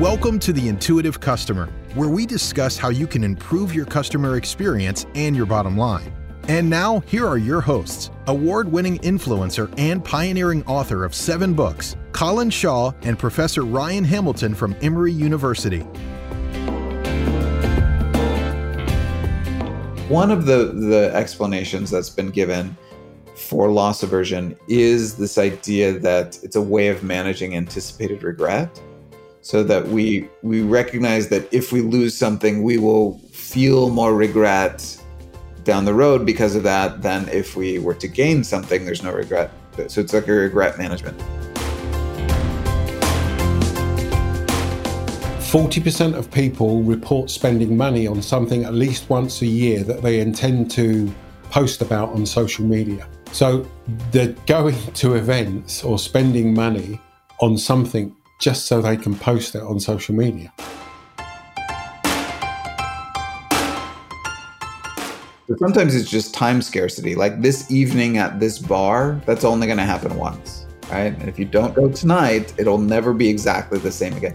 Welcome to the Intuitive Customer, where we discuss how you can improve your customer experience and your bottom line. And now, here are your hosts award winning influencer and pioneering author of seven books, Colin Shaw and Professor Ryan Hamilton from Emory University. One of the, the explanations that's been given for loss aversion is this idea that it's a way of managing anticipated regret so that we we recognize that if we lose something we will feel more regret down the road because of that than if we were to gain something there's no regret so it's like a regret management 40% of people report spending money on something at least once a year that they intend to post about on social media. So they're going to events or spending money on something just so they can post it on social media. Sometimes it's just time scarcity. Like this evening at this bar, that's only going to happen once, right? And if you don't go tonight, it'll never be exactly the same again.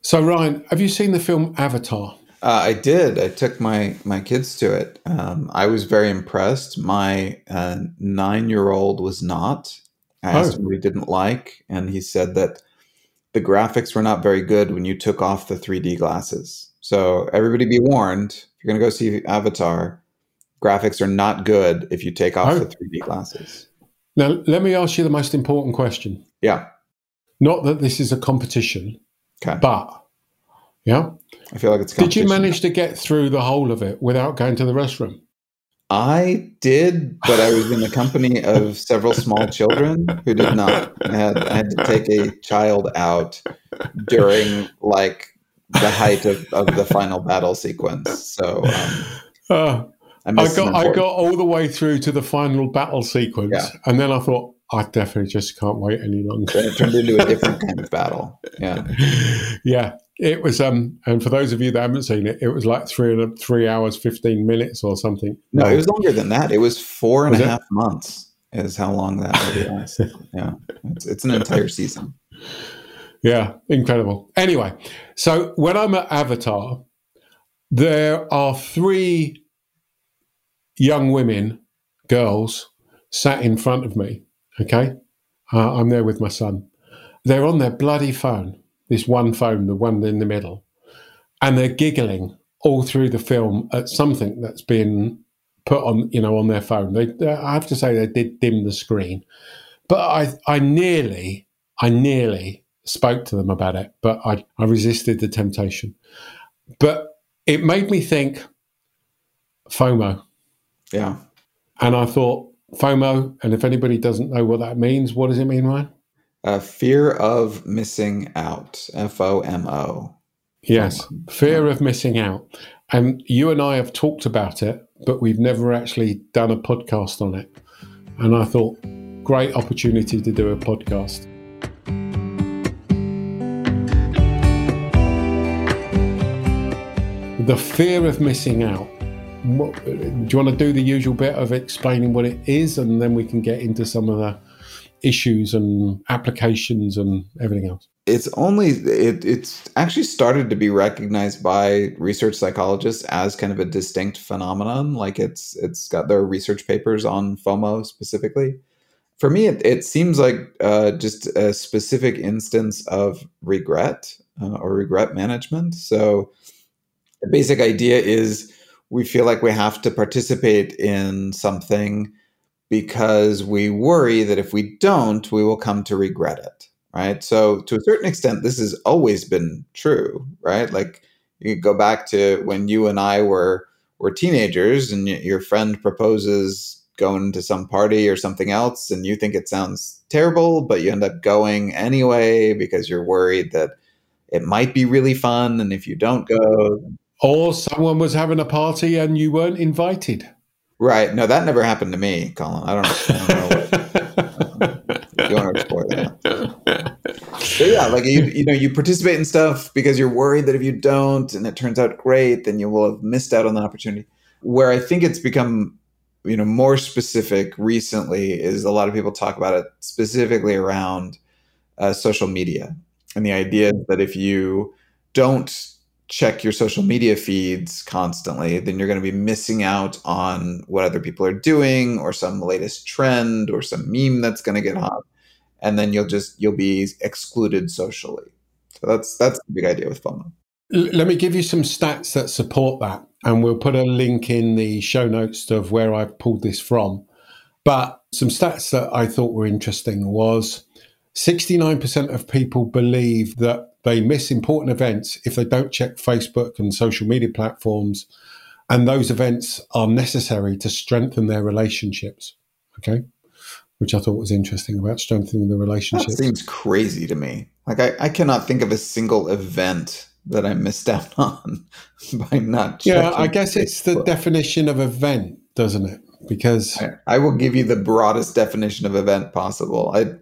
So, Ryan, have you seen the film Avatar? Uh, I did. I took my my kids to it. Um, I was very impressed. My uh, nine year old was not. I asked oh. him what he didn't like, and he said that the graphics were not very good when you took off the 3D glasses. So everybody be warned, if you're going to go see Avatar, graphics are not good if you take off oh. the 3D glasses. Now, let me ask you the most important question. Yeah. Not that this is a competition, okay. but yeah. I feel like it's. Did you manage to get through the whole of it without going to the restroom? I did, but I was in the company of several small children who did not. I had, I had to take a child out during like the height of, of the final battle sequence. So um, uh, I, I, got I got all the way through to the final battle sequence, yeah. and then I thought I definitely just can't wait any longer. it turned into a different kind of battle. Yeah, yeah. It was, um, and for those of you that haven't seen it, it was like three and three hours, fifteen minutes or something. No, it was longer than that. It was four and was a half months. Is how long that movie yeah, it's, it's an entire season. Yeah, incredible. Anyway, so when I'm at Avatar, there are three young women, girls, sat in front of me. Okay, uh, I'm there with my son. They're on their bloody phone this one phone, the one in the middle, and they're giggling all through the film at something that's been put on, you know, on their phone. They, I have to say, they did dim the screen, but I, I nearly, I nearly spoke to them about it, but I, I resisted the temptation. But it made me think FOMO. Yeah. And I thought FOMO, and if anybody doesn't know what that means, what does it mean, Ryan? Uh, fear of missing out. F O M O. Yes, fear of missing out. And you and I have talked about it, but we've never actually done a podcast on it. And I thought, great opportunity to do a podcast. The fear of missing out. What, do you want to do the usual bit of explaining what it is, and then we can get into some of the issues and applications and everything else? It's only it, it's actually started to be recognized by research psychologists as kind of a distinct phenomenon. Like it's it's got their research papers on FOMO specifically. For me, it, it seems like uh, just a specific instance of regret uh, or regret management. So the basic idea is we feel like we have to participate in something because we worry that if we don't, we will come to regret it. Right. So, to a certain extent, this has always been true, right? Like you go back to when you and I were were teenagers, and your friend proposes going to some party or something else, and you think it sounds terrible, but you end up going anyway because you're worried that it might be really fun, and if you don't go, or someone was having a party and you weren't invited. Right. No, that never happened to me, Colin. I don't, I don't know what. you want to explore that? So yeah, like you, you know, you participate in stuff because you're worried that if you don't, and it turns out great, then you will have missed out on the opportunity. Where I think it's become you know, more specific recently is a lot of people talk about it specifically around uh, social media. And the idea is that if you don't check your social media feeds constantly, then you're going to be missing out on what other people are doing or some latest trend or some meme that's going to get hot. And then you'll just you'll be excluded socially. So that's that's the big idea with FOMO. Let me give you some stats that support that, and we'll put a link in the show notes of where I've pulled this from. But some stats that I thought were interesting was 69% of people believe that they miss important events if they don't check Facebook and social media platforms. And those events are necessary to strengthen their relationships. Okay. Which I thought was interesting about strengthening the relationship. That seems crazy to me. Like, I, I cannot think of a single event that I missed out on by not Yeah, I guess Facebook. it's the definition of event, doesn't it? Because I, I will give you the broadest definition of event possible. I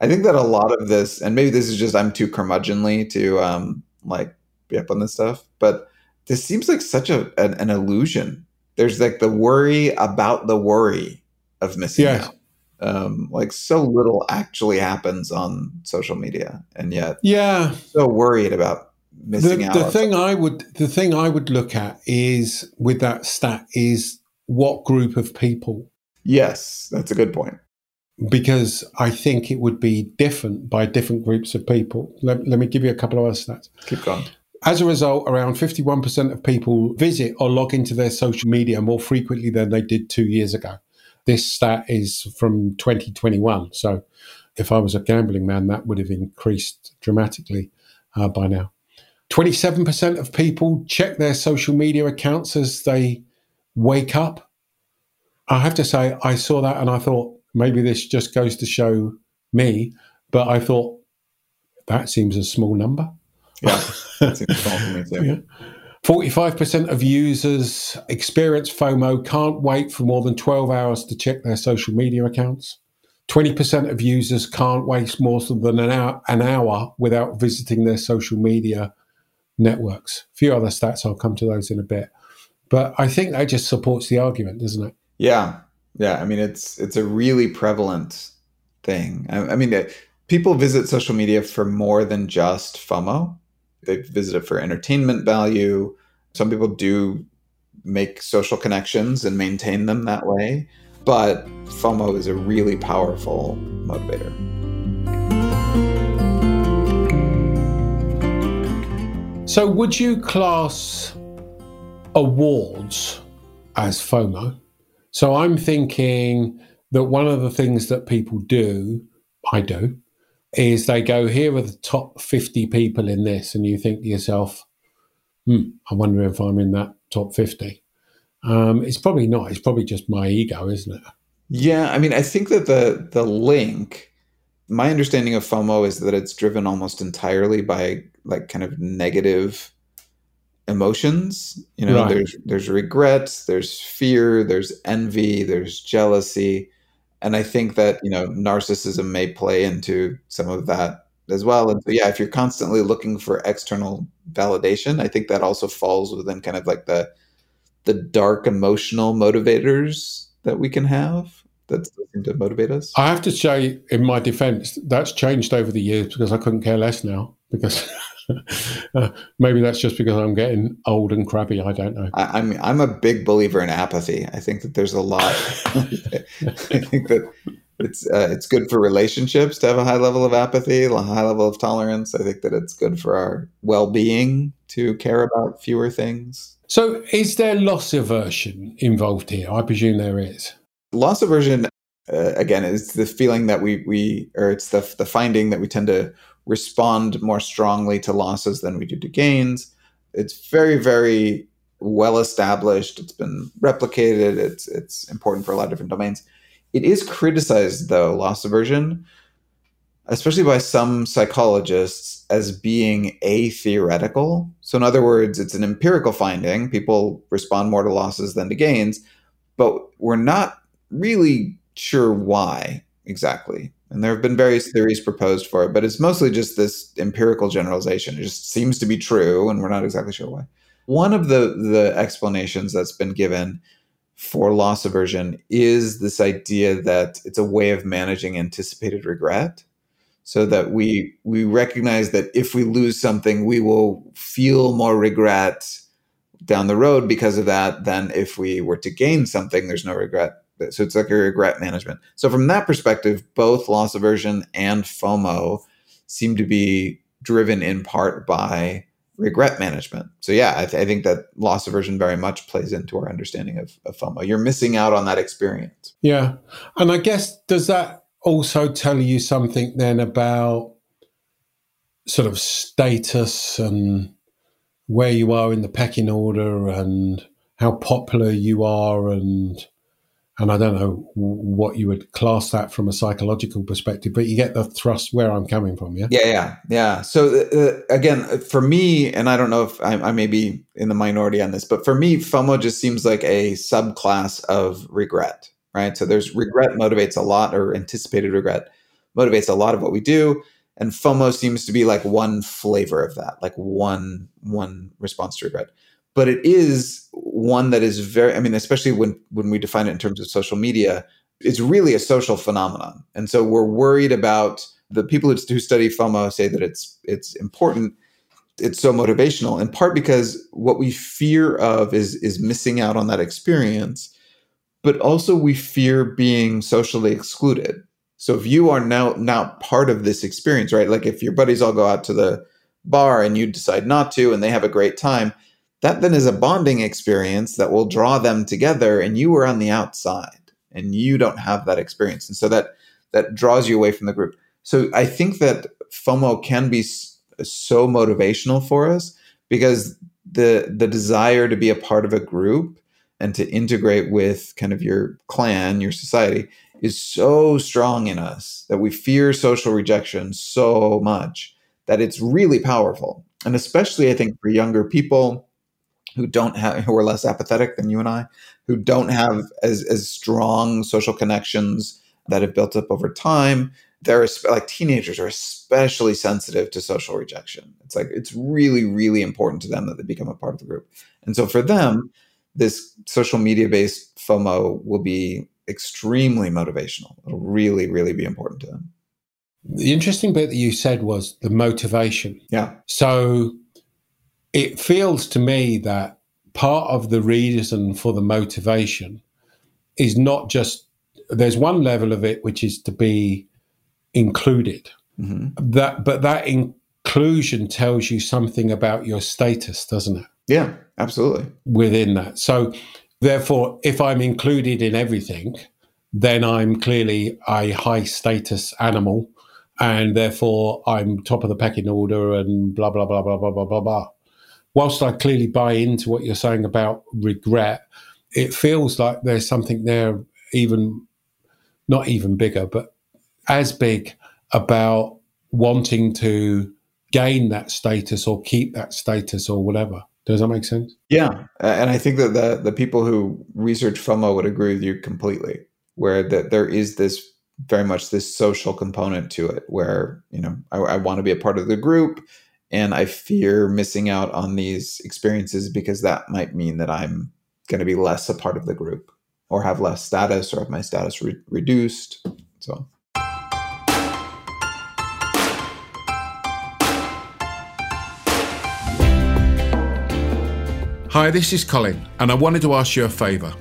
I think that a lot of this, and maybe this is just I'm too curmudgeonly to um, like be up on this stuff, but this seems like such a an, an illusion. There's like the worry about the worry of missing yes. out. Um, like so little actually happens on social media, and yet yeah, so worried about missing the, out. The thing I would the thing I would look at is with that stat is what group of people. Yes, that's a good point because I think it would be different by different groups of people. Let, let me give you a couple of other stats. Keep going. As a result, around 51% of people visit or log into their social media more frequently than they did two years ago. This stat is from 2021. So if I was a gambling man, that would have increased dramatically uh, by now. 27% of people check their social media accounts as they wake up. I have to say, I saw that and I thought, maybe this just goes to show me, but I thought that seems a small number. Yeah, seems small to me too. Yeah. 45% of users experience FOMO can't wait for more than 12 hours to check their social media accounts. 20% of users can't waste more than an hour, an hour without visiting their social media networks. A few other stats, I'll come to those in a bit. But I think that just supports the argument, doesn't it? Yeah. Yeah, I mean it's it's a really prevalent thing. I, I mean, it, people visit social media for more than just FOMO. They visit it for entertainment value. Some people do make social connections and maintain them that way, but FOMO is a really powerful motivator. So, would you class awards as FOMO? So I'm thinking that one of the things that people do, I do, is they go, here are the top 50 people in this. And you think to yourself, hmm, I wonder if I'm in that top 50. Um, it's probably not. It's probably just my ego, isn't it? Yeah. I mean, I think that the, the link, my understanding of FOMO is that it's driven almost entirely by like kind of negative emotions you know right. there's there's regret there's fear there's envy there's jealousy. And i think that you know narcissism may play into some of that as well. And so yeah if you're constantly looking for external validation i think that also falls within kind of like the the dark emotional motivators that we can have that seem to motivate us. I have to say in my defense that's changed over the years because i couldn't care less now because uh, maybe that's just because I'm getting old and crabby. I don't know. I, am I'm, I'm a big believer in apathy. I think that there's a lot. I think that it's uh, it's good for relationships to have a high level of apathy, a high level of tolerance. I think that it's good for our well being to care about fewer things. So, is there loss aversion involved here? I presume there is. Loss aversion, uh, again, is the feeling that we we or it's the the finding that we tend to respond more strongly to losses than we do to gains. It's very, very well established. It's been replicated. It's it's important for a lot of different domains. It is criticized though, loss aversion, especially by some psychologists, as being a theoretical. So in other words, it's an empirical finding. People respond more to losses than to gains, but we're not really sure why exactly. And there have been various theories proposed for it, but it's mostly just this empirical generalization. It just seems to be true, and we're not exactly sure why. One of the, the explanations that's been given for loss aversion is this idea that it's a way of managing anticipated regret so hmm. that we we recognize that if we lose something we will feel more regret down the road because of that than if we were to gain something there's no regret so it's like a regret management so from that perspective both loss aversion and fomo seem to be driven in part by regret management. So yeah, I, th- I, think that loss aversion very much plays into our understanding of, of FOMO. You're missing out on that experience. Yeah, and I guess does that also tell you something then about sort of status and where you are in the pecking order and how popular you are and and I don't know what you would class that from a psychological perspective, but you get the thrust where I'm coming from, yeah. Yeah, yeah, yeah. So uh, uh again, uh, for me, and I don't know if I, I, may be in the minority on this, but for me, FOMO just seems like a subclass of regret, right? So there's regret motivates a lot, or anticipated regret motivates a lot of what we do, and FOMO seems to be like one flavor of that, like one one response to regret but it is one that is very i mean especially when when we define it in terms of social media it's really a social phenomenon. And so we're worried about the people who study fomo say that it's it's important it's so motivational in part because what we fear of is is missing out on that experience but also we fear being socially excluded. So if you are now now part of this experience right? Like if your buddies all go out to the bar and you decide not to and they have a great time that then is a bonding experience that will draw them together and you are on the outside and you don't have that experience. And so that that draws you away from the group. So i think that fomo can be so motivational for us because the the desire to be a part of a group and to integrate with kind of your clan your society is so strong in us that we fear social rejection so much that it's really powerful. And especially i think for younger people who don't have who are less apathetic than you and I, who don't have as as strong social connections that have built up over time. They're like teenagers are especially sensitive to social rejection. It's like it's really really important to them that they become a part of the group. And so for them, this social media based FOMO will be extremely motivational. It'll really really be important to them. The interesting bit that you said was the motivation. Yeah. So it feels to me that part of the reason for the motivation is not just there's one level of it which is to be included. Mm-hmm. that but that inclusion tells you something about your status doesn't it? Yeah absolutely. Within that. So therefore if i'm included in everything then i'm clearly a high status animal and therefore i'm top of the pecking order and blah blah blah blah blah blah blah blah whilst I clearly buy into what you're saying about regret, it feels like there's something there, even not even bigger, but as big about wanting to gain that status or keep that status or whatever. Does that make sense? Yeah, and I think that the the people who research FOMO would agree with you completely. Where that there is this very much this social component to it, where you know I, I want to be a part of the group and I fear missing out on these experiences because that might mean that I'm going to be less a part of the group or have less status or have my status re- reduced. So. Hi, this is Colin, and I wanted to ask you a favour.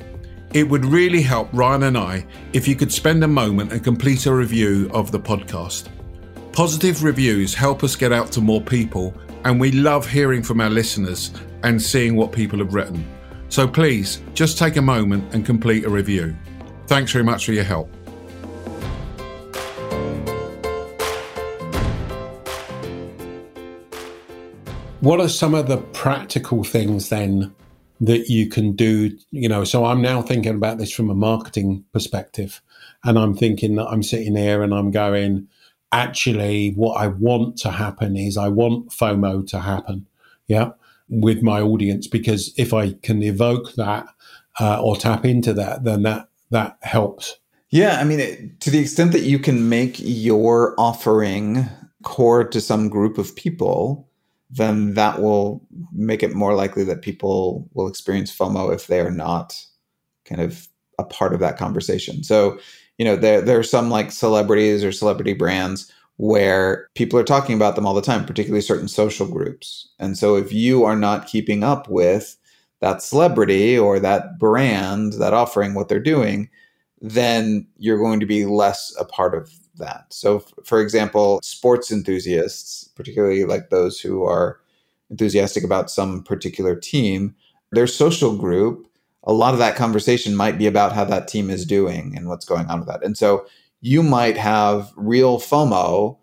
It would really help Ryan and I if you could spend a moment and complete a review of the podcast. Positive reviews help us get out to more people, and we love hearing from our listeners and seeing what people have written. So please just take a moment and complete a review. Thanks very much for your help. What are some of the practical things then that you can do? You know, so I'm now thinking about this from a marketing perspective, and I'm thinking that I'm sitting here and I'm going, actually what I want to happen is I want FOMO to happen, yeah, with my audience because if I can evoke that uh, or tap into that, then that that helps. Yeah, I mean, it, to the extent that you can make your offering core to some group of people, then that will make it more likely that people will experience FOMO if they are not kind of a part of that conversation. So, you know, there there are some like celebrities or celebrity brands where people are talking about them all the time, particularly certain social groups. And so if you are not keeping up with that celebrity or that brand, that offering what they're doing, then you're going to be less a part of that. So, for example, sports enthusiasts, particularly like those who are enthusiastic about some particular team, their social group, a lot of that conversation might be about how that team is doing and what's going on with that. And so you might have real FOMO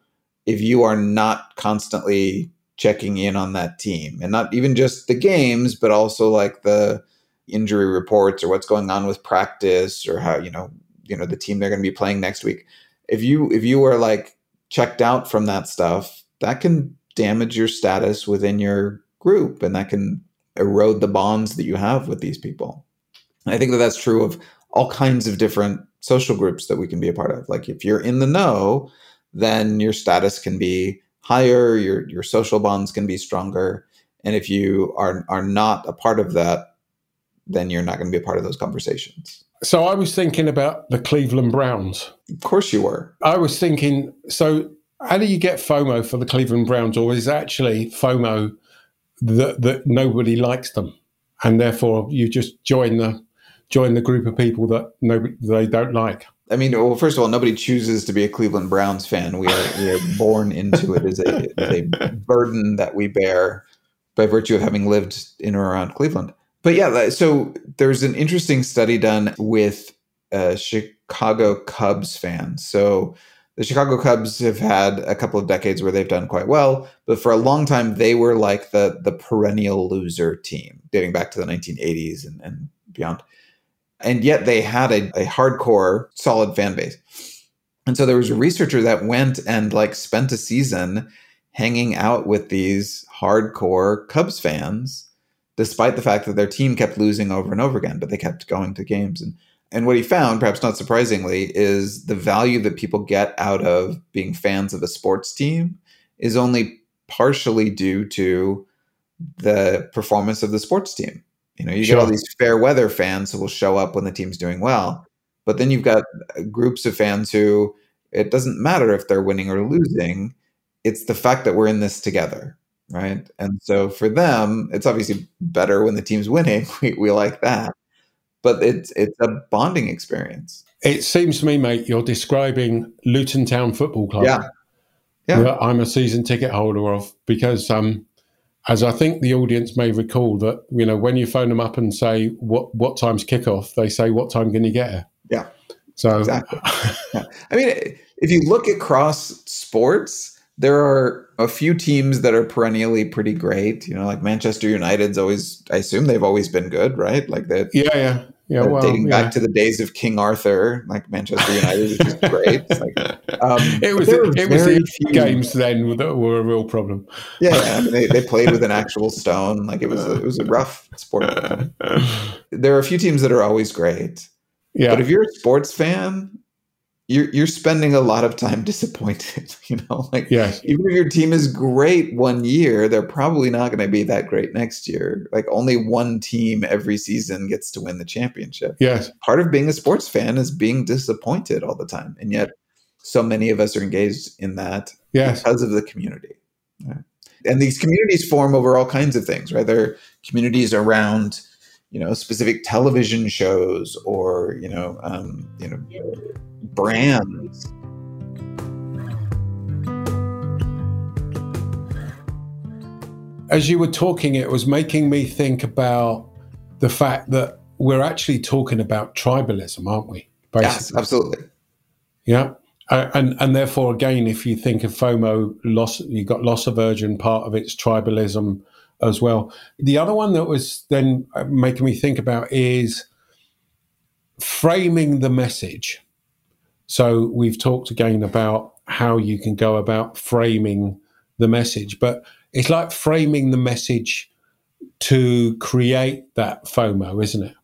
if you are not constantly checking in on that team and not even just the games, but also like the injury reports or what's going on with practice or how, you know, you know, the team they're going to be playing next week. If you if you are like checked out from that stuff, that can damage your status within your group and that can erode the bonds that you have with these people. I think that that's true of all kinds of different social groups that we can be a part of. Like if you're in the know, then your status can be higher, your your social bonds can be stronger. And if you are are not a part of that, then you're not going to be a part of those conversations. So I was thinking about the Cleveland Browns. Of course you were. I was thinking, so how do you get FOMO for the Cleveland Browns, or is actually FOMO that that nobody likes them, and therefore you just join the join the group of people that nobody they don't like? I mean, well, first of all, nobody chooses to be a Cleveland Browns fan. We are, we are born into it as a, as a burden that we bear by virtue of having lived in or around Cleveland. But yeah, so there's an interesting study done with a Chicago Cubs fans. So the Chicago Cubs have had a couple of decades where they've done quite well, but for a long time they were like the the perennial loser team, dating back to the 1980s and, and beyond and yet they had a, a hardcore solid fan base. And so there was a researcher that went and like spent a season hanging out with these hardcore cubs fans despite the fact that their team kept losing over and over again but they kept going to games. And and what he found perhaps not surprisingly is the value that people get out of being fans of a sports team is only partially due to the performance of the sports team you know, you sure. get all these fair weather fans who will show up when the team's doing well. But then you've got uh, groups of fans who it doesn't matter if they're winning or losing. It's the fact that we're in this together, right? And so for them, it's obviously better when the team's winning. We, we like that, but it's it's a bonding experience. It seems to me, mate, you're describing Luton Town Football Club. Yeah, yeah. I'm a season ticket holder of because um, as I think the audience may recall that you know when you phone them up and say what what time's kickoff, they say what time can you get here? Yeah. So exactly. yeah. I mean, if you look across sports, there are a few teams that are perennially pretty great. You know, like Manchester United's always. I assume they've always been good, right? Like that. Yeah, yeah. Yeah, well, dating yeah. back to the days of King Arthur, like Manchester United, which is great. Like, um, it was it was few... games then that were a real problem. Yeah, yeah. I mean, they, they played with an actual stone. Like it was a, it was a rough sport. there are a few teams that are always great. Yeah, but if you're a sports fan, you're you're spending a lot of time disappointed. You know, like yes. even if your team is great one year, they're probably not going to be that great next year. Like only one team every season gets to win the championship. Yes, part of being a sports fan is being disappointed all the time, and yet so many of us are engaged in that yes. because of the community. Right? And these communities form over all kinds of things, right? They're communities around you know specific television shows or you know um, you know brands. As you were talking, it was making me think about the fact that we're actually talking about tribalism, aren't we? Basically. Yes, absolutely. Yeah. Uh, and and therefore, again, if you think of FOMO, loss, you've got loss aversion. Part of it's tribalism as well. The other one that was then uh, making me think about is framing the message. So we've talked again about how you can go about framing the message, but it's like framing the message to create that FOMO, isn't it?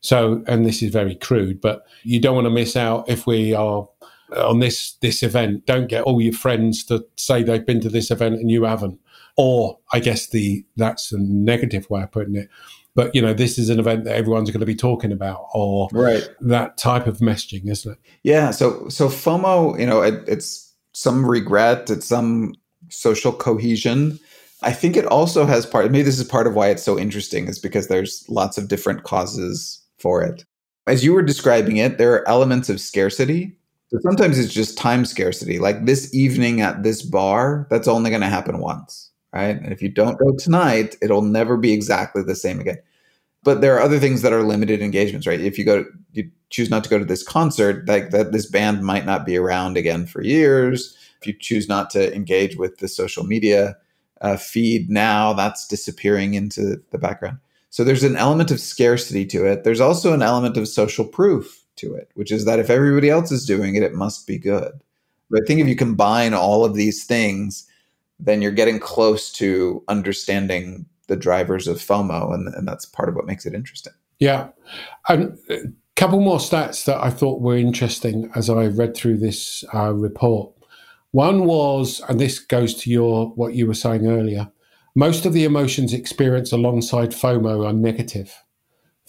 So, and this is very crude, but you don't want to miss out if we are on this this event. Don't get all your friends to say they've been to this event and you haven't. Or I guess the that's the negative way of putting it. but you know, this is an event that everyone's going to be talking about, or right. that type of messaging, isn't it? Yeah. So so FOMO, you know, it, it's some regret, it's some social cohesion. I think it also has part. Maybe this is part of why it's so interesting, is because there's lots of different causes for it. As you were describing it, there are elements of scarcity. So sometimes it's just time scarcity. Like this evening at this bar, that's only going to happen once right? And if you don't go tonight, it'll never be exactly the same again. But there are other things that are limited engagements, right? If you go, you choose not to go to this concert, like that, this band might not be around again for years. If you choose not to engage with the social media uh, feed now, that's disappearing into the background. So there's an element of scarcity to it. There's also an element of social proof to it, which is that if everybody else is doing it, it must be good. But I think if you combine all of these things, then you're getting close to understanding the drivers of FOMO, and, and that's part of what makes it interesting. Yeah. And a couple more stats that I thought were interesting as I read through this uh, report. One was, and this goes to your what you were saying earlier, most of the emotions experienced alongside FOMO are negative.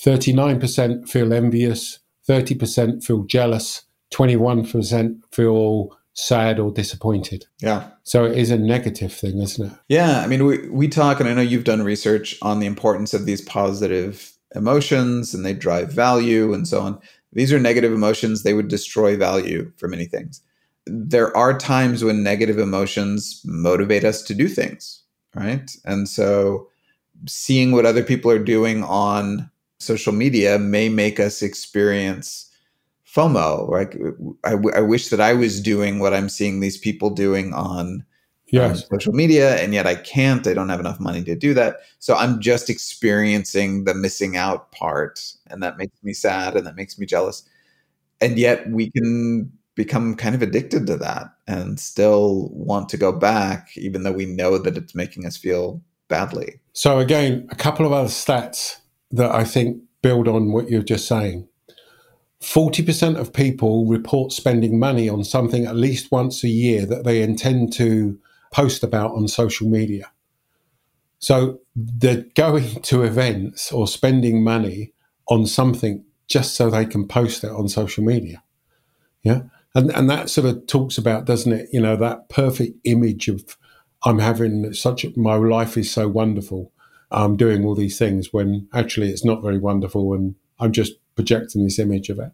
39% feel envious, 30% feel jealous, 21% feel sad or disappointed. Yeah. So it is a negative thing, isn't it? Yeah. I mean, we, we talk, and I know you've done research on the importance of these positive emotions and they drive value and so on. These are negative emotions, they would destroy value for many things. There are times when negative emotions motivate us to do things, right? And so seeing what other people are doing on social media may make us experience FOMO. Like I, I wish that I was doing what I'm seeing these people doing on um, yes. social media, and yet I can't. I don't have enough money to do that. So I'm just experiencing the missing out part, and that makes me sad, and that makes me jealous. And yet we can become kind of addicted to that and still want to go back, even though we know that it's making us feel badly. So again, a couple of other stats that I think build on what you're just saying. 40% of people report spending money on something at least once a year that they intend to post about on social media. So they're going to events or spending money on something just so they can post it on social media. Yeah. And, and that sort of talks about, doesn't it, you know, that perfect image of I'm having such, my life is so wonderful. I'm doing all these things when actually it's not very wonderful and I'm just projecting this image of it.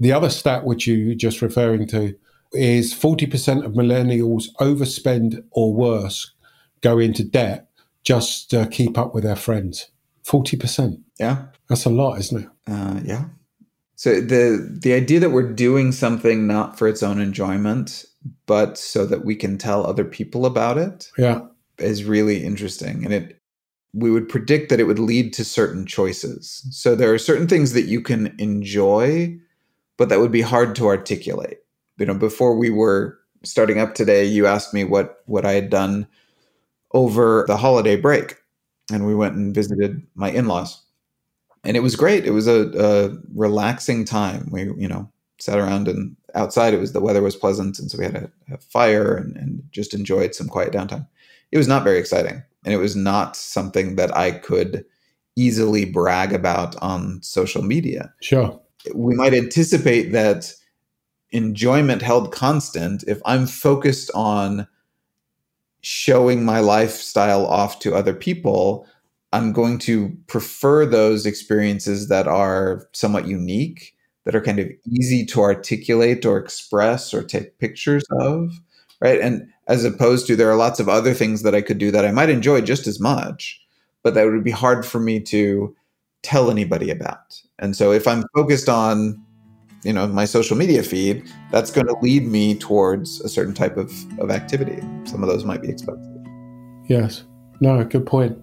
The other stat, which you just referring to, is 40% of millennials overspend or worse go into debt just to keep up with their friends. 40%. Yeah. That's a lot, isn't it? Uh, yeah. So the the idea that we're doing something not for its own enjoyment, but so that we can tell other people about it, yeah, is really interesting. And it we would predict that it would lead to certain choices. So there are certain things that you can enjoy, but that would be hard to articulate. You know, before we were starting up today, you asked me what what I had done over the holiday break, and we went and visited my in-laws, and it was great. It was a, a relaxing time. We, you know, sat around and outside. It was the weather was pleasant, and so we had a, a fire and, and just enjoyed some quiet downtime. It was not very exciting and it was not something that I could easily brag about on social media. Sure. We might anticipate that enjoyment held constant if I'm focused on showing my lifestyle off to other people, I'm going to prefer those experiences that are somewhat unique, that are kind of easy to articulate or express or take pictures of, right? And as opposed to there are lots of other things that I could do that I might enjoy just as much, but that would be hard for me to tell anybody about. And so if I'm focused on you know my social media feed that's going to lead me towards a certain type of, of activity. Some of those might be expensive. Yes. No good point.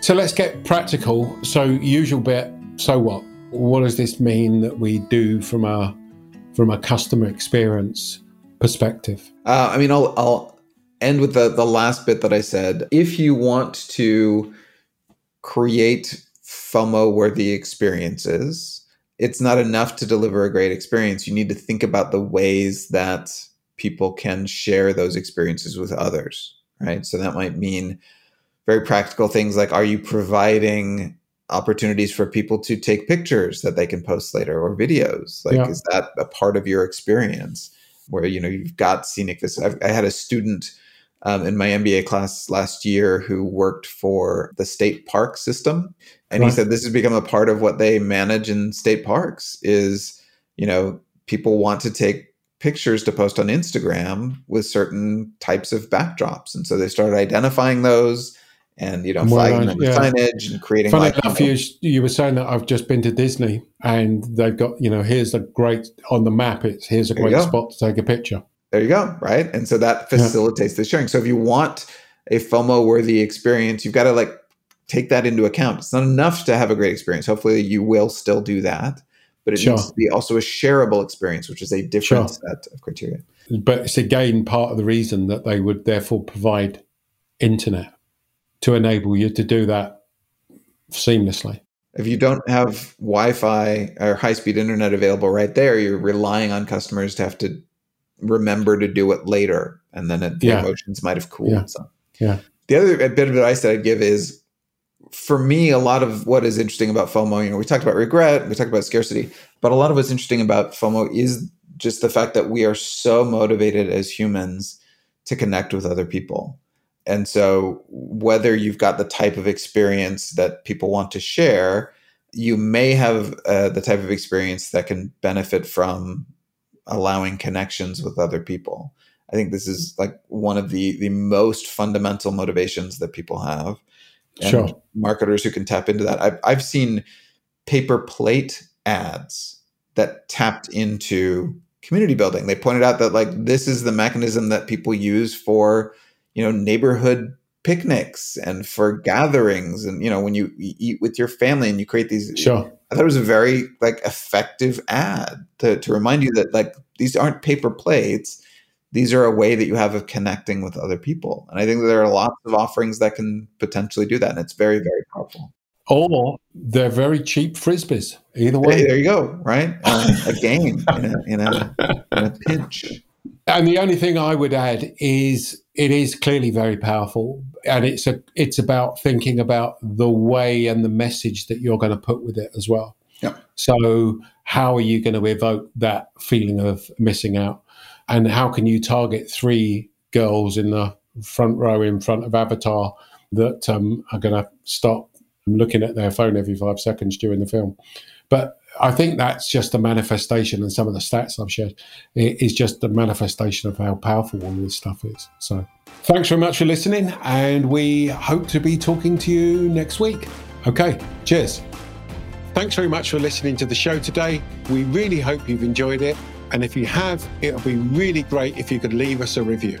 So let's get practical. So usual bit so what what does this mean that we do from a from a customer experience perspective? Uh, I mean, I'll I'll end with the the last bit that I said. If you want to create FOMO worthy experiences, it's not enough to deliver a great experience. You need to think about the ways that people can share those experiences with others, right? So that might mean very practical things like are you providing opportunities for people to take pictures that they can post later or videos? Like, yeah. is that a part of your experience where, you know, you've got scenic this? I had a student um, in my MBA class last year who worked for the state park system. And right. he said this has become a part of what they manage in state parks is, you know, people want to take pictures to post on Instagram with certain types of backdrops. And so they started identifying those and you know flagging them with yeah. signage and creating. Funny enough, you, you were saying that I've just been to Disney and they've got you know here's a great on the map. It's here's a great spot to take a picture. There you go, right? And so that facilitates yeah. the sharing. So if you want a FOMO worthy experience, you've got to like take that into account. It's not enough to have a great experience. Hopefully, you will still do that, but it sure. needs to be also a shareable experience, which is a different sure. set of criteria. But it's again part of the reason that they would therefore provide internet to enable you to do that seamlessly. If you don't have Wi-Fi or high-speed internet available right there, you're relying on customers to have to remember to do it later, and then it, the yeah. emotions might have cooled. Yeah. So, yeah. The other bit of advice that I'd give is, for me, a lot of what is interesting about FOMO. You know, we talked about regret, we talked about scarcity, but a lot of what's interesting about FOMO is just the fact that we are so motivated as humans to connect with other people and so, whether you've got the type of experience that people want to share, you may have uh, the type of experience that can benefit from allowing connections with other people. I think this is like one of the the most fundamental motivations that people have. And sure. marketers who can tap into that. I've, I've seen paper plate ads that tapped into community building. They pointed out that like this is the mechanism that people use for you know neighborhood picnics and for gatherings and you know when you eat with your family and you create these sure. I thought it was a very like effective ad to, to remind you that like these aren't paper plates. These are a way that you have of connecting with other people. And i think there are lots of offerings that can potentially do that and it's very very powerful. Or they're very cheap frisbees. Either way. Hey, there you go right? Um, a game in a, in a, in a pinch. And the only thing I would add is it is clearly very powerful, and it's a it's about thinking about the way and the message that you're going to put with it as well. Yeah. So how are you going to evoke that feeling of missing out, and how can you target three girls in the front row in front of Avatar that um, are going to stop looking at their phone every five seconds during the film? But I think that's just a manifestation, and some of the stats I've shared is just a manifestation of how powerful all this stuff is. So, thanks very much for listening, and we hope to be talking to you next week. Okay, cheers. Thanks very much for listening to the show today. We really hope you've enjoyed it. And if you have, it'll be really great if you could leave us a review.